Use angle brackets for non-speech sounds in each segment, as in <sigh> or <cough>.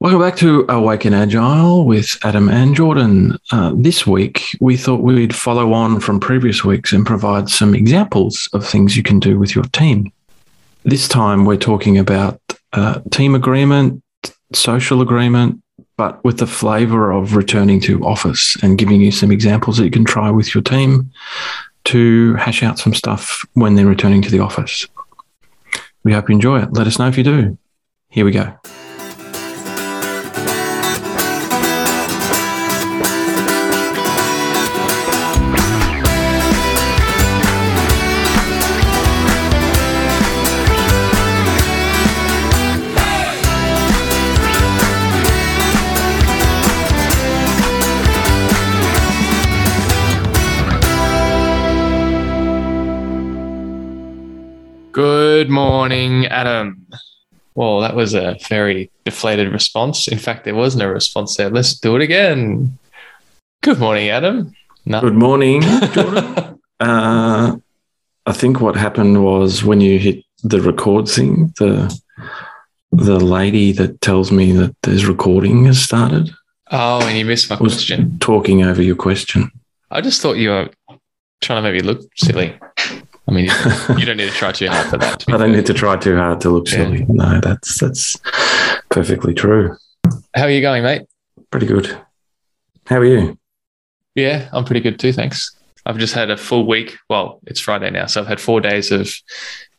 Welcome back to Awaken Agile with Adam and Jordan. Uh, this week, we thought we'd follow on from previous weeks and provide some examples of things you can do with your team. This time, we're talking about uh, team agreement, social agreement, but with the flavor of returning to office and giving you some examples that you can try with your team to hash out some stuff when they're returning to the office. We hope you enjoy it. Let us know if you do. Here we go. Good morning, Adam. Well, that was a very deflated response. In fact, there was no response there. Let's do it again. Good morning, Adam. No. Good morning, Jordan. <laughs> uh, I think what happened was when you hit the record thing, the the lady that tells me that there's recording has started Oh, and you missed my question. talking over your question. I just thought you were trying to make me look silly. I mean, you <laughs> don't need to try too hard for that. I don't fair. need to try too hard to look Yeah. silly. No, that's that's perfectly true. How are you going, mate? Pretty good. How are you? Yeah, I'm pretty good too. Thanks. I've just had a full week. Well, it's Friday now, so I've had four days of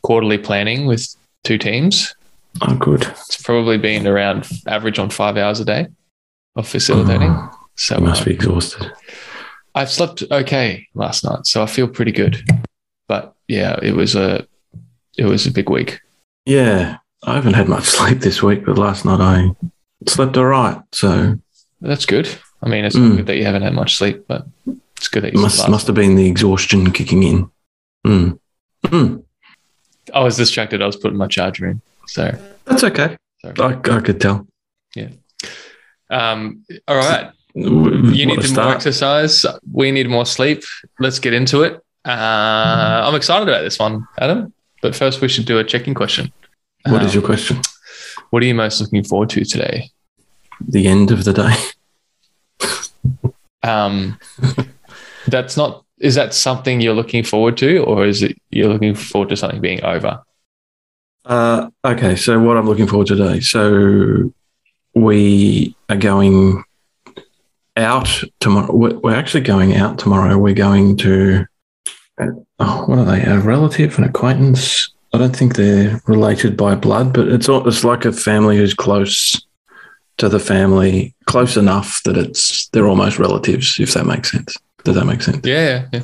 quarterly planning with two teams. Oh, good. It's probably been around average on five hours a day of facilitating. Oh, So you must uh, be exhausted. I've slept okay last night, so I feel pretty good. But yeah, it was a it was a big week. Yeah, I haven't had much <laughs> sleep this week, but last night I slept all right. So That's good. I mean, it's Mm. not good that you haven't had much sleep, but it's good that you must must have been the exhaustion kicking in. Mm. Mm. I was distracted. I was putting my charger in. So, That's okay. sorry. I, I could tell. Yeah. Um, all right. You need more exercise. We need more sleep. Let's get into it. Uh, I'm excited about this one, Adam. But first, we should do a checking question. What is Um, your question? What are you most looking forward to today? The end of the day. <laughs> Um, that's not. Is that something you're looking forward to, or is it you're looking forward to something being over? Uh, okay, so what I'm looking for today. So we are going out tomorrow. We're actually going out tomorrow. We're going to, uh, oh, what are they? A relative, an acquaintance. I don't think they're related by blood, but it's all, it's like a family who's close to the family, close enough that it's they're almost relatives. If that makes sense. Does that make sense? Yeah, yeah.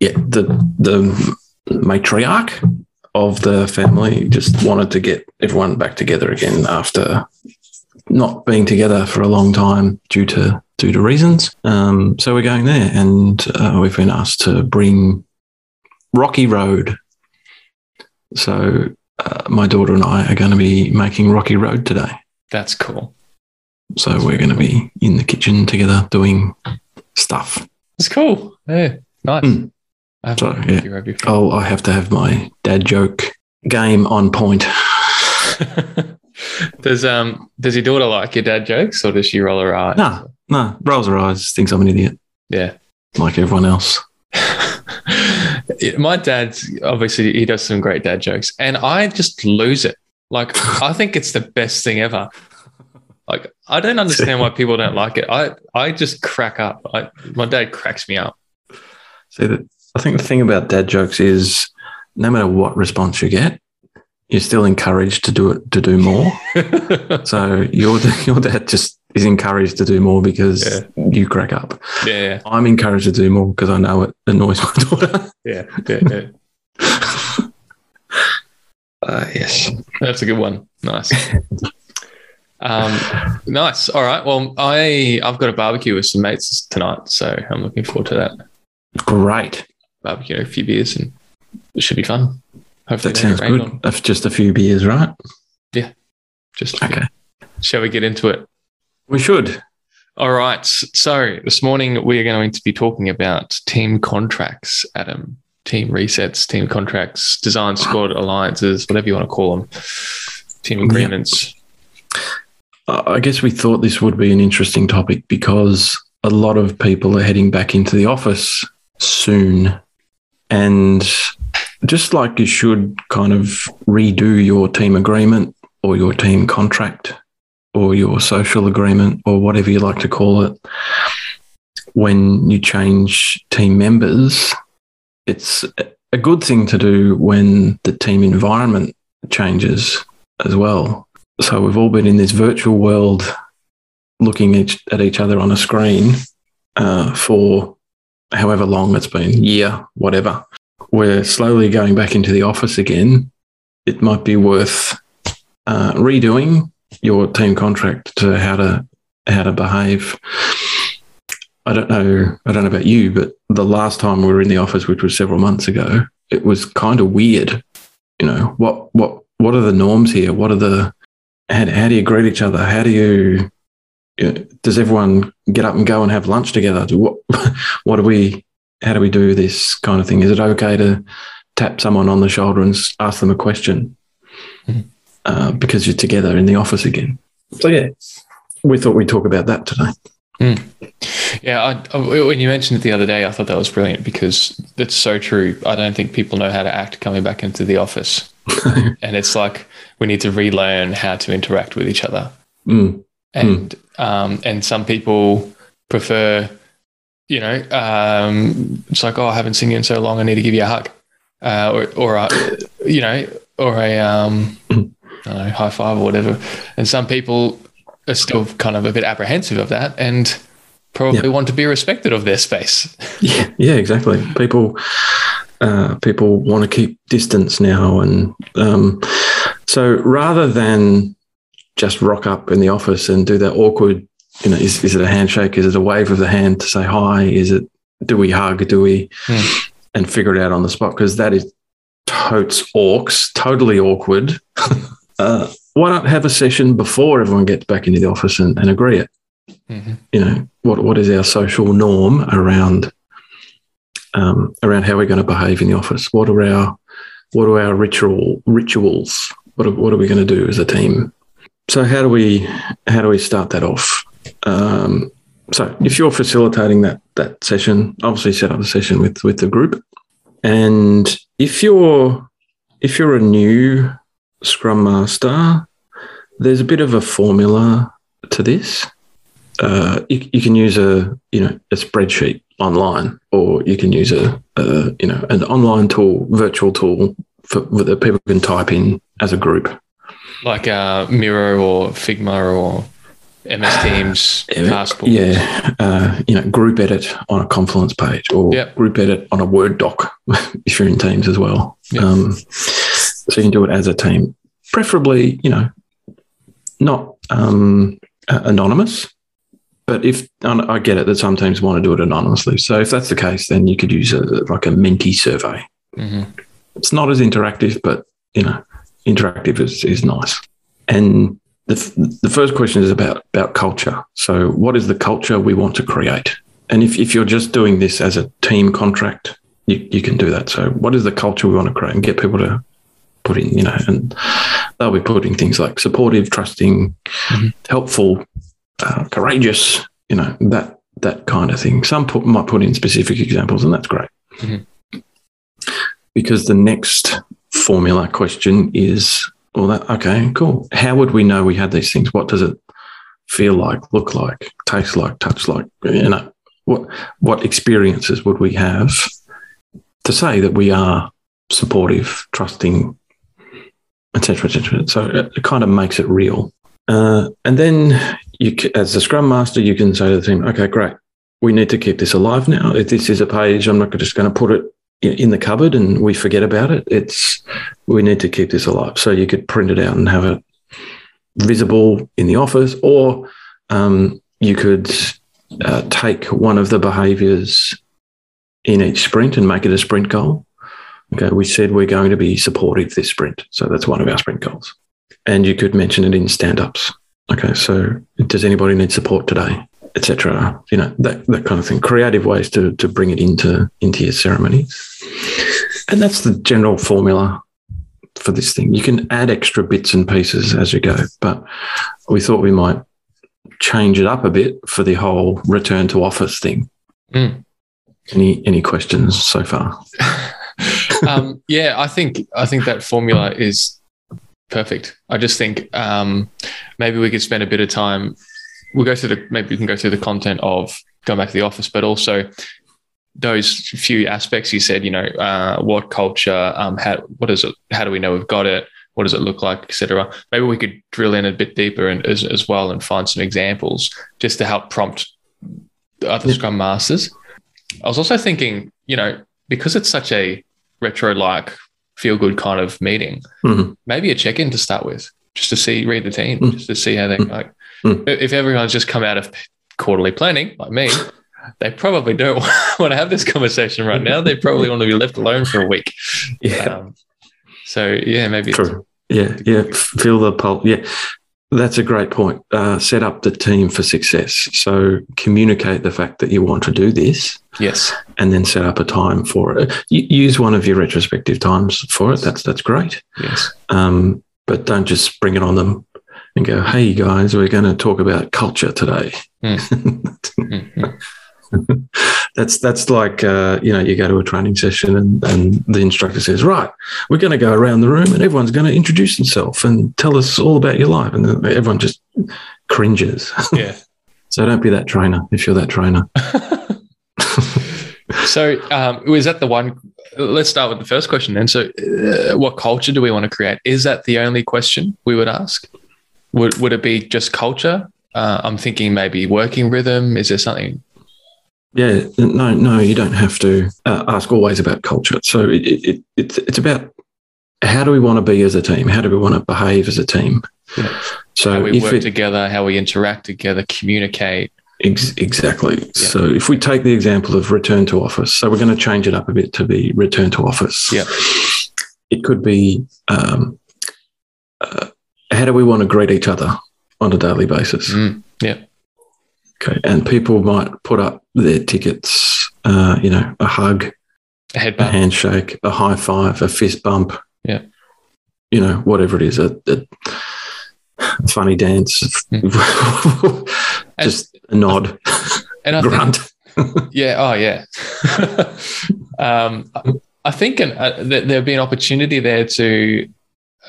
yeah, the the matriarch of the family just wanted to get everyone back together again after not being together for a long time due to due to reasons. Um, so we're going there, and uh, we've been asked to bring Rocky Road. So uh, my daughter and I are going to be making Rocky Road today. That's cool. So we're going to be in the kitchen together doing stuff. It's cool. Yeah, nice. Mm. I have So, to yeah. you rub your feet. Oh, I have to have my dad joke game on point. <laughs> <laughs> does um does your daughter like your dad jokes, or does she roll her eyes? No, no, rolls her eyes, thinks I'm an idiot, Yeah. like everyone else. <laughs> My dad obviously he does some great dad jokes, and I just lose it. Like I think it's the best thing ever. Like I don't understand why people don't like it. I I just crack up. I, my dad cracks me up. See, that I think the thing about dad jokes is no matter what response you get, you're still encouraged to do it to do more. <laughs> so your <laughs> your dad just is encouraged to do more because you crack up. yeah, I'm encouraged to do more because I know it annoys my <laughs> daughter. yeah, yeah, yeah. <laughs> Uh, yes. That's a good one. Nice. Um, nice. All right. Well, I I've got a barbecue with some mates tonight, so I'm looking forward to that. Great. Barbecue, a few beers, and it should be fun. Hopefully, That sounds good. on- That's just a few beers, right? Yeah. Just. Okay. Shall we get into it? We should. All right. So this morning we are going to be talking about team contracts, Adam. Team resets, team contracts, design squad <sighs> alliances, whatever you want to call them. Team agreements. I I guess we thought this would be an interesting topic because a lot of people are heading back into the office soon. And just like you should kind of redo your team agreement or your team contract or your social agreement or whatever you like to call it, when you change team members, it's a good thing to do when the team environment changes as well. So we've all been in this virtual world looking at each other on a screen uh, for however long it's been, year, whatever. We're slowly going back into the office again. It might be worth uh, redoing your team contract to how to how to behave. I don't know. I don't know about you, but the last time we were in the office, which was several months ago, it was kind of weird. You know what what what are the norms here? What are the how, how do you greet each other? How do you, you know, does everyone get up and go and have lunch together? What <laughs> what do we how do we do this kind of thing? Is it okay to tap someone on the shoulder and ask them a question mm-hmm. Uh, because you're together in the office again? So yeah, we thought we'd talk about that today. Mm. Yeah, I, when you mentioned it the other day, I thought that was brilliant because it's so true. I don't think people know how to act coming back into the office, <laughs> and it's like we need to relearn how to interact with each other. Mm. And mm. Um, and some people prefer, you know, um, it's like, oh, I haven't seen you in so long. I need to give you a hug, uh, or or a, you know, or a um, know, high five or whatever. And some people are still kind of a bit apprehensive of that and probably yep. want to be respected of their space. <laughs> Yeah, yeah, exactly. People uh, people want to keep distance now, and um, so rather than just rock up in the office and do that awkward, you know, is, is it a handshake? Is it a wave of the hand to say hi? Is it do we hug? Do we hmm. and figure it out on the spot? Because that is totes orcs, totally awkward. <laughs> uh, why not have a session before everyone gets back into the office and, and agree it? Mm-hmm. You know, what what is our social norm around um, around how we're going to behave in the office? What are our what are our ritual rituals? What are, what are we going to do as a team? So how do we how do we start that off? Um, so if you're facilitating that that session, obviously set up a session with with the group, and if you're if you're a new Scrum Master, there's a bit of a formula to this. Uh, you, you, can use a you know a spreadsheet online, or you can use a, a you know an online tool, virtual tool for, that people can type in as a group, like uh, Miro or Figma or MS Teams, Passport. Yeah, uh, you know, group edit on a Confluence page or yep. group edit on a Word doc <laughs> if you're in Teams as well. Yep. Um, so you can do it as a team, preferably, you know, not um, anonymous. But if I get it that some teams want to do it anonymously, so if that's the case, then you could use a, like a Menti survey. Mm-hmm. It's not as interactive, but you know, interactive is, is nice. And the, the first question is about about culture. So, what is the culture we want to create? And if, if you're just doing this as a team contract, you, you can do that. So, what is the culture we want to create and get people to put in, you know, and they'll be putting things like supportive, trusting, mm-hmm. helpful, uh, courageous, you know, that that kind of thing. Some put, might put in specific examples, and that's great. Mm-hmm. Because the next formula question is, well, that okay, cool. How would we know we had these things? What does it feel like, look like, taste like, touch like? You know, what what experiences would we have to say that we are supportive, trusting, etc., etc. So it, kind of makes it real. Uh, and then you, as a Scrum Master, you can say to the team, "Okay, great. We need to keep this alive now. If this is a page, I'm not just going to put it in the cupboard and we forget about it. It's we need to keep this alive. So you could print it out and have it visible in the office, or um, you could uh, take one of the behaviours in each sprint and make it a sprint goal. Okay, we said we're going to be supportive this sprint. So that's one of our sprint goals. And you could mention it in stand ups. Okay, so does anybody need support today? Etc. You know, that, that kind of thing. Creative ways to, to bring it into, into your ceremonies. And that's the general formula for this thing. You can add extra bits and pieces as you go, but we thought we might change it up a bit for the whole return to office thing. Mm. Any any questions so far? <laughs> um, yeah, I think I think that formula is perfect. I just think um, maybe we could spend a bit of time. We'll go through the maybe we can go through the content of going back to the office, but also those few aspects you said. You know, uh, what culture? Um, how what is it? How do we know we've got it? What does it look like, etc. Maybe we could drill in a bit deeper and, as, as well and find some examples just to help prompt other. Scrum masters. I was also thinking, you know, because it's such a retro-like, feel-good kind of meeting, Mhm. maybe a check-in to start with, just to see read the team, Mm. just to see how they like. Mm. If everyone's just come out of quarterly planning like me, they probably don't <laughs> want to have this conversation right now. They probably want to be left alone for a week. Yeah, Um, so yeah, maybe it's- true. Yeah, yeah. Feel the pulse. Yeah, that's a great point. Uh, set up the team for success. So communicate the fact that you want to do this, yes, and then set up a time for it. Use one of your retrospective times for it. That's that's great. yes, Um, but don't just bring it on them and go, "Hey guys, we're going to talk about culture today." Mhm. <laughs> <laughs> that's that's like uh, you know you go to a training session and, and the instructor says, "Right, we're going to go around the room and everyone's going to introduce themselves and tell us all about your life," and everyone just cringes. <laughs> yeah. so don't be that trainer if you're that trainer. <laughs> So, um, was that the one? Let's start with the first question then. So, uh, what culture do we want to create? Is that the only question we would ask? Would would it be just culture? Uh, I'm thinking maybe working rhythm. Is there something? Yeah, no, no, you don't have to uh, ask always about culture. So it, it, it, it's it's about how do we want to be as a team? How do we want to behave as a team? Yeah. So How we work it, together, how we interact together, communicate. Ex- exactly. So if we take the example of return to office, so we're going to change it up a bit to be return to office. Yeah. It could be um, uh, how do we want to greet each other on a daily basis? Mm, Okay. And people might put up their tickets, uh, you know, a hug, a a handshake, a high five, a fist bump. Yeah. You know, whatever it is, a, a funny dance, <laughs> just a nod, And I think, <laughs> yeah, oh yeah. <laughs> um, I think an, uh, th- there'd be an opportunity there to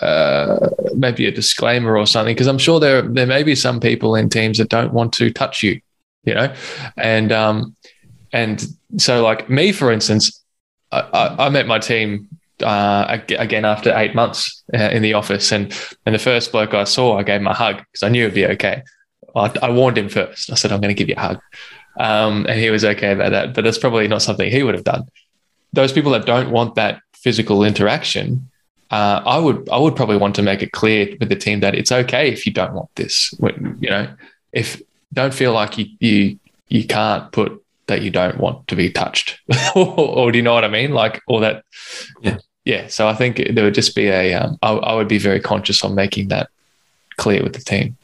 uh, maybe a disclaimer or something, because I'm sure there there may be some people in teams that don't want to touch you, you know, and um, and so like me, for instance, I, I, I met my team uh, again after eight months uh, in the office, and and the first bloke I saw, I gave him a hug because I knew it'd be okay. I, I warned him first. I said, "I'm going to give you a hug." um, and he was okay about that. But that's probably not something he would have done. Those people that don't want that physical interaction, uh, I would I would probably want to make it clear with the team that it's okay if you don't want this. When, you know, if don't feel like you you you can't put that you don't want to be touched, or, <laughs> or do you know what I mean? Like, or that, Yeah. yeah. So I think there would just be a. Um, I, I would be very conscious on making that clear with the team.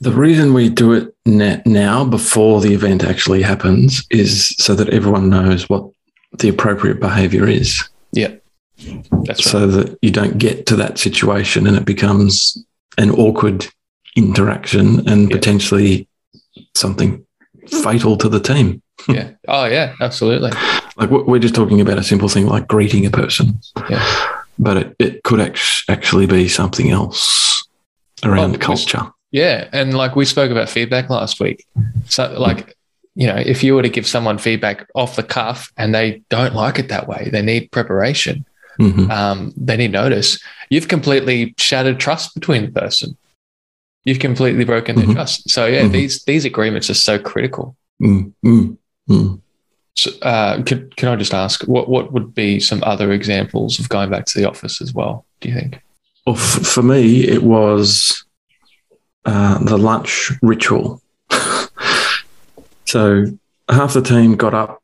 The reason we do it now before the event actually happens is so that everyone knows what the appropriate behavior is. Yeah. That's right. so that you don't get to that situation and it becomes an awkward interaction and Yeah. potentially something fatal to the team. yeah. Oh yeah. Absolutely. Like we- we're just talking about a simple thing like greeting a person, Yeah. but it, it could act- actually be something else around Well, culture. Yeah, and like we spoke about feedback last week. So like, you know, if you were to give someone feedback off the cuff and they don't like it that way, they need preparation. Mhm. Um, they need notice. You've completely shattered trust between the person. You've completely broken their Mhm. trust. So yeah, Mhm. these these agreements are so critical. Mm, mm, mm. So, uh, could can I just ask what what would be some other examples of going back to the office as well? Do you think? Well, f- for me, it was uh, the lunch ritual. <laughs> so half the team got up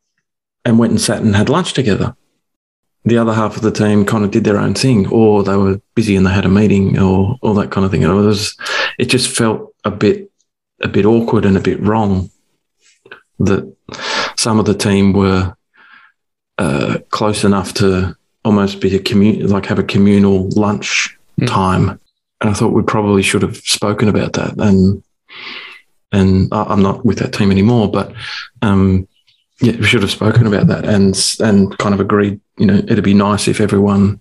and went and sat and had lunch together. The other half of the team kind of did their own thing, or they were busy and they had a meeting, or all that kind of thing. It was, it just felt a bit, a bit awkward and a bit wrong. That some of the team were uh, close enough to almost be a commun, like have a communal lunch Hmm. time. And I thought we probably should have spoken about that. And and I'm not with that team anymore, but um, yeah, we should have spoken about that and and kind of agreed. You know, it'd be nice if everyone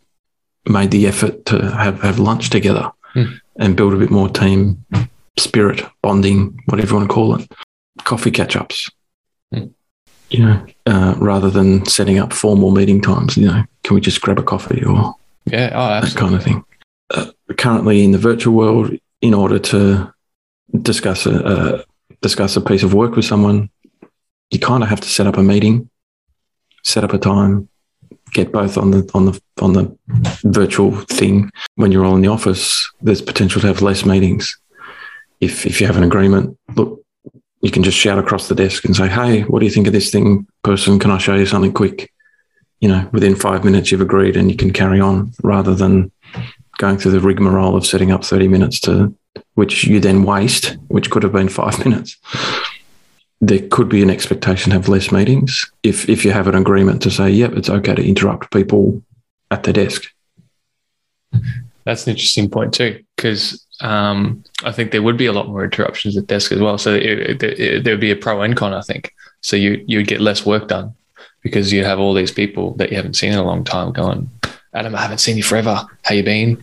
made the effort to have have lunch together Hmm. and build a bit more team spirit, bonding, whatever you want to call it, coffee catch ups. Hmm. You know, uh, rather than setting up formal meeting times, you know, can we just grab a coffee or Yeah. Oh, that kind of thing. Uh, currently, in the virtual world, in order to discuss a, a discuss a piece of work with someone, you kind of have to set up a meeting, set up a time, get both on the on the on the virtual thing. When you're all in the office, there's potential to have less meetings. If if you have an agreement, look, you can just shout across the desk and say, "Hey, what do you think of this thing, person? Can I show you something quick?" You know, within five minutes, you've agreed, and you can carry on rather than going through the rigmarole of setting up 30 minutes to which you then waste, which could have been five <laughs> minutes. There could be an expectation to have less meetings if if you have an agreement to say, yep, it's okay to interrupt people at their desk. That's an interesting point too, because um, I think there would be a lot more interruptions at desk as well. So it, it, there would be a pro and con, I think. So you you'd get less work done because you have all these people that you haven't seen in a long time going, Adam, I haven't seen you forever. How you been?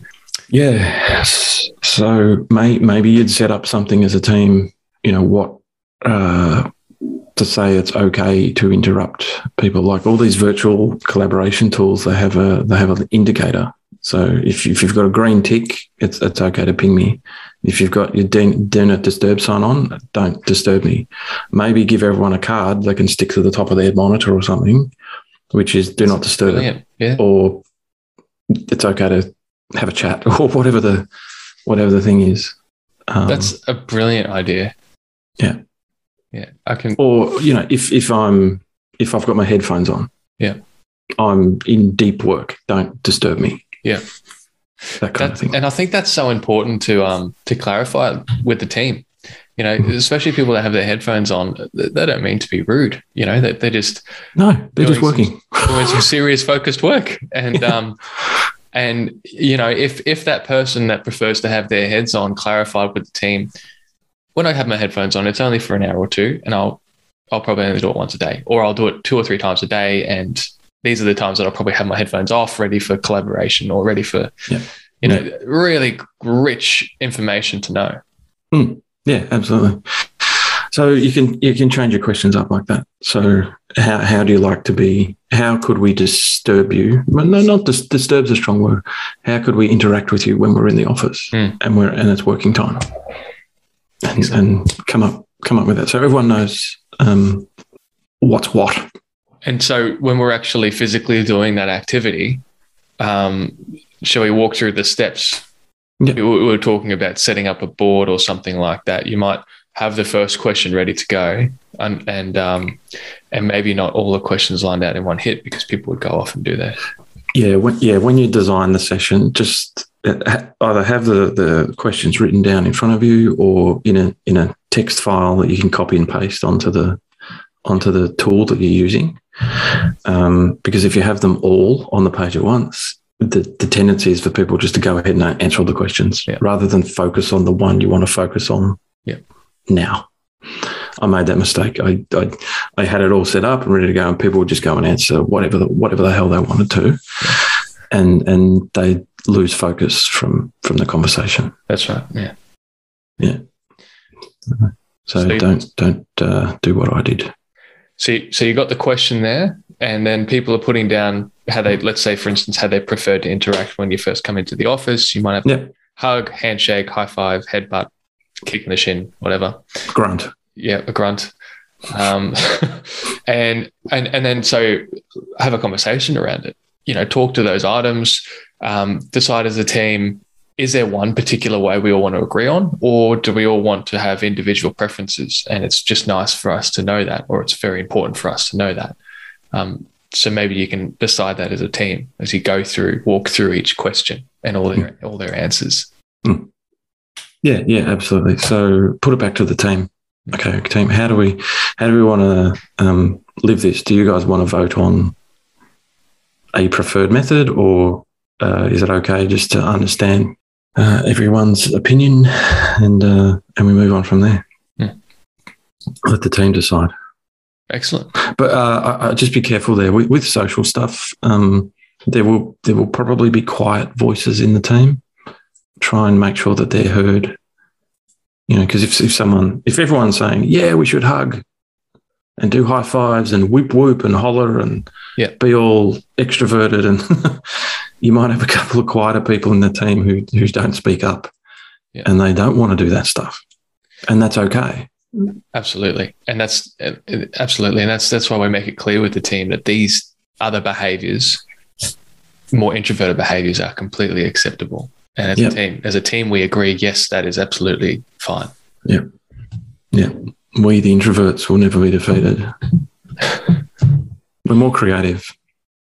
Yeah. So may, maybe you'd set up something as a team, you know, what uh, to say it's okay to interrupt people. Like all these virtual collaboration tools, they have a they have an indicator. So if, if you've got a green tick, it's it's okay to ping me. If you've got your do, do not disturb sign on, don't disturb me. Maybe give everyone a card they can stick to the top of their monitor or something, which is do not disturb Yeah. or it's okay to have a chat <laughs> or whatever the whatever the thing is. Um, That's a brilliant idea. Yeah. Yeah. I can or you know if if I'm if I've got my headphones on, Yeah. I'm in deep work. Don't disturb me. Yeah. that kind of thing. and I think that's so important to um to clarify with the team. You know, Mhm. especially people that have their headphones on, they they don't mean to be rude. You know, they, they're just no, they're just working. doing some <laughs> serious focused work. And um and you know, if if that person that prefers to have their heads on clarified with the team, when I have my headphones on, it's only for an hour or two, and I'll I'll probably only do it once a day, or I'll do it two or three times a day, and these are the times that I'll probably have my headphones off, ready for collaboration or ready for, Yeah. you know, really rich information to know. Yeah, absolutely. So you can you can change your questions up like that. So how how do you like to be? How could we disturb you? Well, no, not dis- disturb's a strong word. How could we interact with you when we're in the office Hmm. and we're and it's working time? And, and come up come up with it So everyone knows um, what's what. And so when we're actually physically doing that activity, um, shall we walk through the steps? Yeah. We we were talking about setting up a board or something like that. You might have the first question ready to go, and and um, and maybe not all the questions lined out in one hit because people would go off and do that. Yeah, when, yeah. When you design the session, just either have the, the questions written down in front of you, or in a in a text file that you can copy and paste onto the onto the tool that you're using. Um, because if you have them all on the page at once, the, the tendency is for people just to go ahead and answer all the questions Yeah. rather than focus on the one you want to focus on. Yeah. Now, I made that mistake. I, I I had it all set up and ready to go, and people would just go and answer whatever the, whatever the hell they wanted to, and and they lose focus from from the conversation. That's right. Yeah. So, So don't don't uh, do what I did. So you- so you got the question there, and then people are putting down how they let's say for instance how they prefer to interact when you first come into the office. You might have Yeah. hug, handshake, high five, headbutt, kick in the shin, whatever. Grunt. yeah, a grunt. Um, <laughs> and and and then so have a conversation around it. You know, talk to those items. Um, decide as a team: is there one particular way we all want to agree on, or do we all want to have individual preferences? And it's just nice for us to know that, or it's very important for us to know that. Um, so maybe you can decide that as a team as you go through, walk through each question and all their all their answers. Yeah, yeah, absolutely. So put it back to the team. Okay, team. How do we how do we want to um, live this? Do you guys want to vote on a preferred method, or uh, is it okay just to understand uh, everyone's opinion and uh, and we move on from there? Hmm. Let the team decide. Excellent. But uh, I, I just be careful there with, with social stuff. Um, there will there will probably be quiet voices in the team. Try and make sure that they're heard. You know, because if if someone if everyone's saying yeah we should hug and do high fives and whoop whoop and holler and Yeah. be all extroverted and <laughs> you might have a couple of quieter people in the team who who don't speak up Yeah. and they don't want to do that stuff and that's okay. Absolutely, and that's absolutely, and that's that's why we make it clear with the team that these other behaviors, more introverted behaviors, are completely acceptable. And as Yep. a team, as a team, we agree, yes, that is absolutely fine. Yeah. Yeah, we the introverts will never be defeated. <laughs> We're more creative.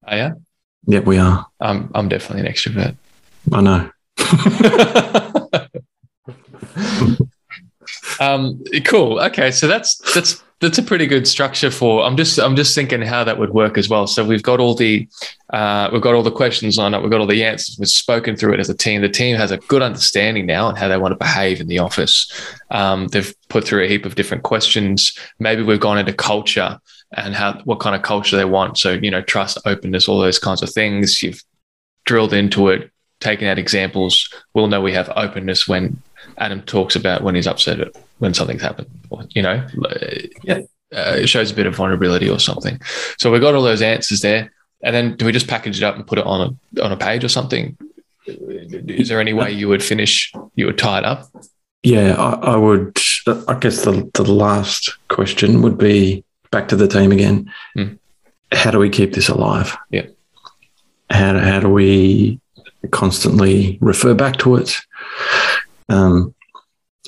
Oh yeah, Yeah, we are. I'm I'm definitely an extrovert. I know. <laughs> um, cool. Okay, so that's that's that's a pretty good structure for. I'm just I'm just thinking how that would work as well. So we've got all the uh, we've got all the questions lined up. We've got all the answers. We've spoken through it as a team. The team has a good understanding now on how they want to behave in the office. Um, they've put through a heap of different questions. Maybe we've gone into culture and how what kind of culture they want. So you know, trust, openness, all those kinds of things. You've drilled into it, taken out examples. We'll know we have openness when Adam talks about when he's upset at when something's happened, or you know, Yeah. uh, it shows a bit of vulnerability or something. So we got all those answers there, and then do we just package it up and put it on a on a page or something? Is there any way you would finish? You would tie it up? Yeah, I, I would. I guess the the last question would be back to the team again. Hmm. How do we keep this alive? Yeah. How do, how do we constantly refer back to it? Um,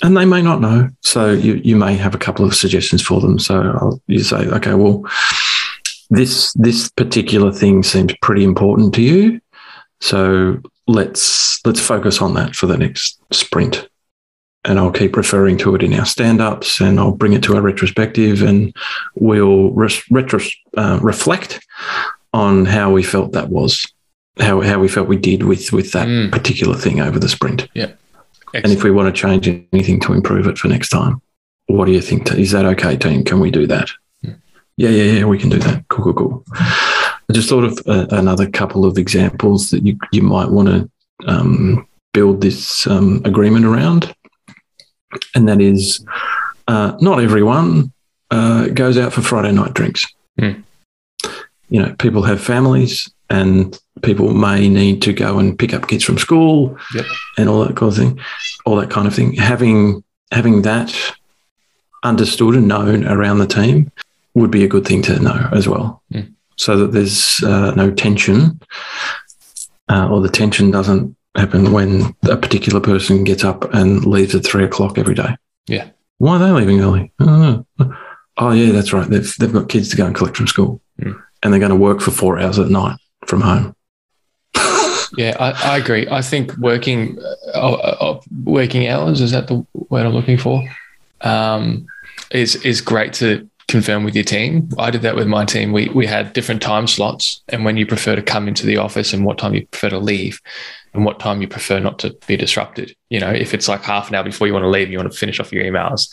and they may not know, so you you may have a couple of suggestions for them. So I'll, you say, okay, well, this this particular thing seems pretty important to you, so let's let's focus on that for the next sprint and I'll keep referring to it in our stand-ups, and I'll bring it to our retrospective, and we'll retro- uh, reflect on how we felt that was, how how we felt we did with with that Mm. particular thing over the sprint, and Excellent. if we want to change anything to improve it for next time, what do you think? Is that okay, team? Can we do that? Mm. Yeah, yeah, yeah. We can do that. Cool, cool, cool. I just thought of uh, another couple of examples that you you might want to um, build this um, agreement around and that is uh, not everyone uh, goes out for Friday night drinks. Hmm. You know, people have families and people may need to go and pick up kids from school Yep. and all that kind of thing, all that kind of thing. Having having that understood and known around the team would be a good thing to know as well, Hmm. so that there's uh, no tension uh, or the tension doesn't happen when a particular person gets up and leaves at three o'clock every day. Yeah. Why are they leaving early? Oh, oh yeah, that's right. They've, they've got kids to go and collect from school Mm. and they're going to work for four hours at night from home. <laughs> Yeah, I, I agree. I think working uh, uh, uh, working hours is that the word I'm looking for um, is is great to confirm with your team. I did that with my team. We we had different time slots, and when you prefer to come into the office, and what time you prefer to leave, and what time you prefer not to be disrupted. You know, if it's like half an hour before you want to leave, you want to finish off your emails,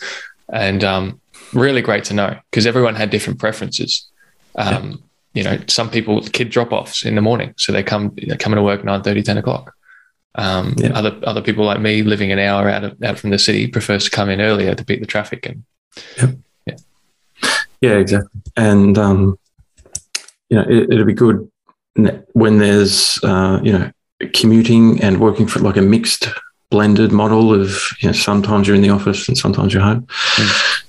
and um, really great to know because everyone had different preferences. Um, you know, some people kid drop offs in the morning, so they come they come into work 9 10 o'clock. Um, Yeah. Other other people like me, living an hour out of, out from the city, prefers to come in earlier to beat the traffic. And Yeah, exactly. And um, you know, it, it'd be good when there's uh, you know commuting and working for like a mixed blended model of you know sometimes you're in the office and sometimes you're home.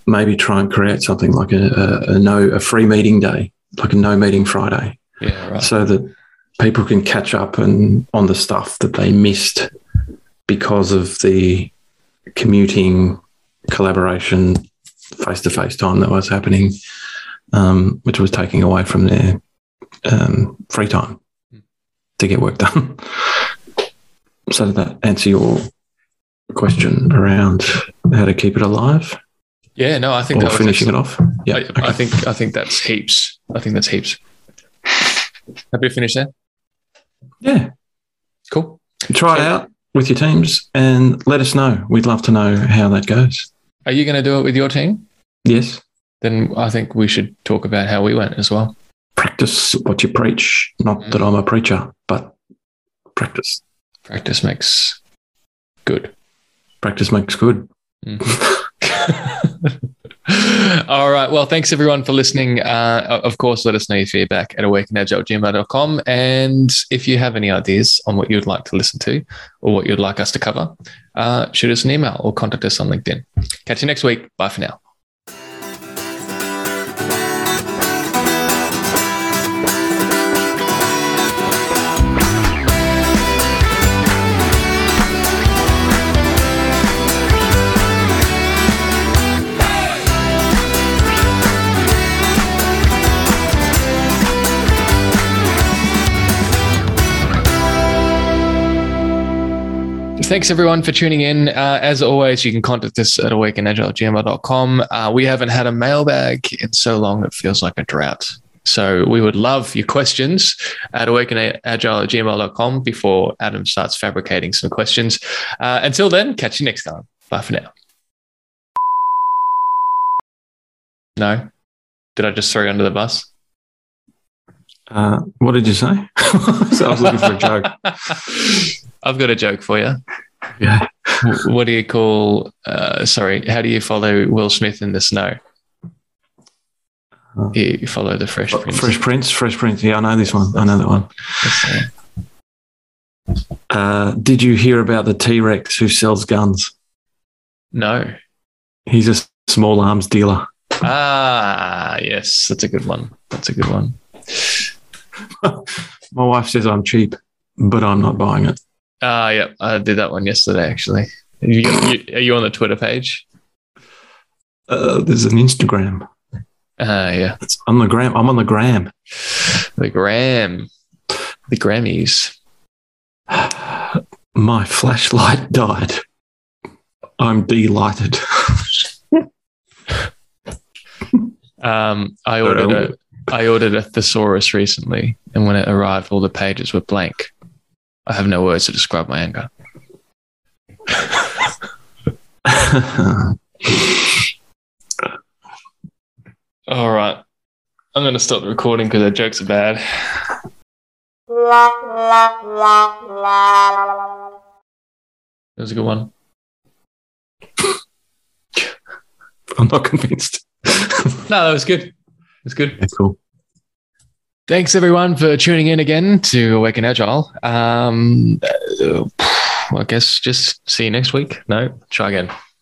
Maybe try and create something like a, a, a no a free meeting day, like a no meeting Friday, yeah, right. so that people can catch up and on the stuff that they missed because of the commuting collaboration face to face time that was happening, um, which was taking away from their um, free time to get work done. so did that answer your question around how to keep it alive Yeah, no, I think or that was finishing it off? Yeah, I, okay. I think I think that's heaps. I think that's heaps. Happy to finish there. yeah. Cool. Try it out with your teams and let us know. We'd love to know how that goes. Are you going to do it with your team? Yes. Then I think we should talk about how we went as well. Practice what you preach. Not Mm. that I'm a preacher, practice. Practice makes good. Practice makes good. <laughs> All right. Well, thanks everyone for listening. Uh, of course, let us know your feedback at awakenagile.gmail.com. And if you have any ideas on what you'd like to listen to or what you'd like us to cover, uh, shoot us an email or contact us on LinkedIn. Catch you next week. Bye for now. Thanks everyone for tuning in. Uh, as always, you can contact us at awakenagile@gmail.com. Uh, we haven't had a mailbag in so long, it feels like a drought. So we would love your questions at awakenagile@gmail.com before Adam starts fabricating some questions. Uh, until then, catch you next time. Bye for now. No? Did I just throw you under the bus? Uh, what did you say? <laughs> so I was looking for a joke. <laughs> I've got a joke for you. Yeah. <laughs> What do you call? Uh, sorry, how do you follow Will Smith in the snow? Uh, You you follow the Fresh Prince. Fresh Prince, Fresh Prince. Yeah, I know this one. I know that one. Uh, did you hear about the T Rex who sells guns? No. He's a small arms dealer. Ah, yes, that's a good one. That's a good one. <laughs> My wife says I'm cheap, but I'm not buying it. Ah, yeah, I did that one yesterday. Actually, you, you, are you on the Twitter page? Uh, there's an Instagram. Ah, yeah, It's on the gram. I'm on the gram. the Gram, the Grammys. <sighs> My flashlight died. I'm delighted. <laughs> Um, I ordered a I ordered a thesaurus recently, and when it arrived, all the pages were blank. I have no words to describe my anger. <laughs> All right, I'm going to stop the recording because that jokes are bad. That was a good one. <laughs> I'm not convinced. <laughs> No, that was good. It was good. Yeah, cool. Thanks everyone for tuning in again to Awaken Agile. Um, uh, I guess just see you next week. No, try again.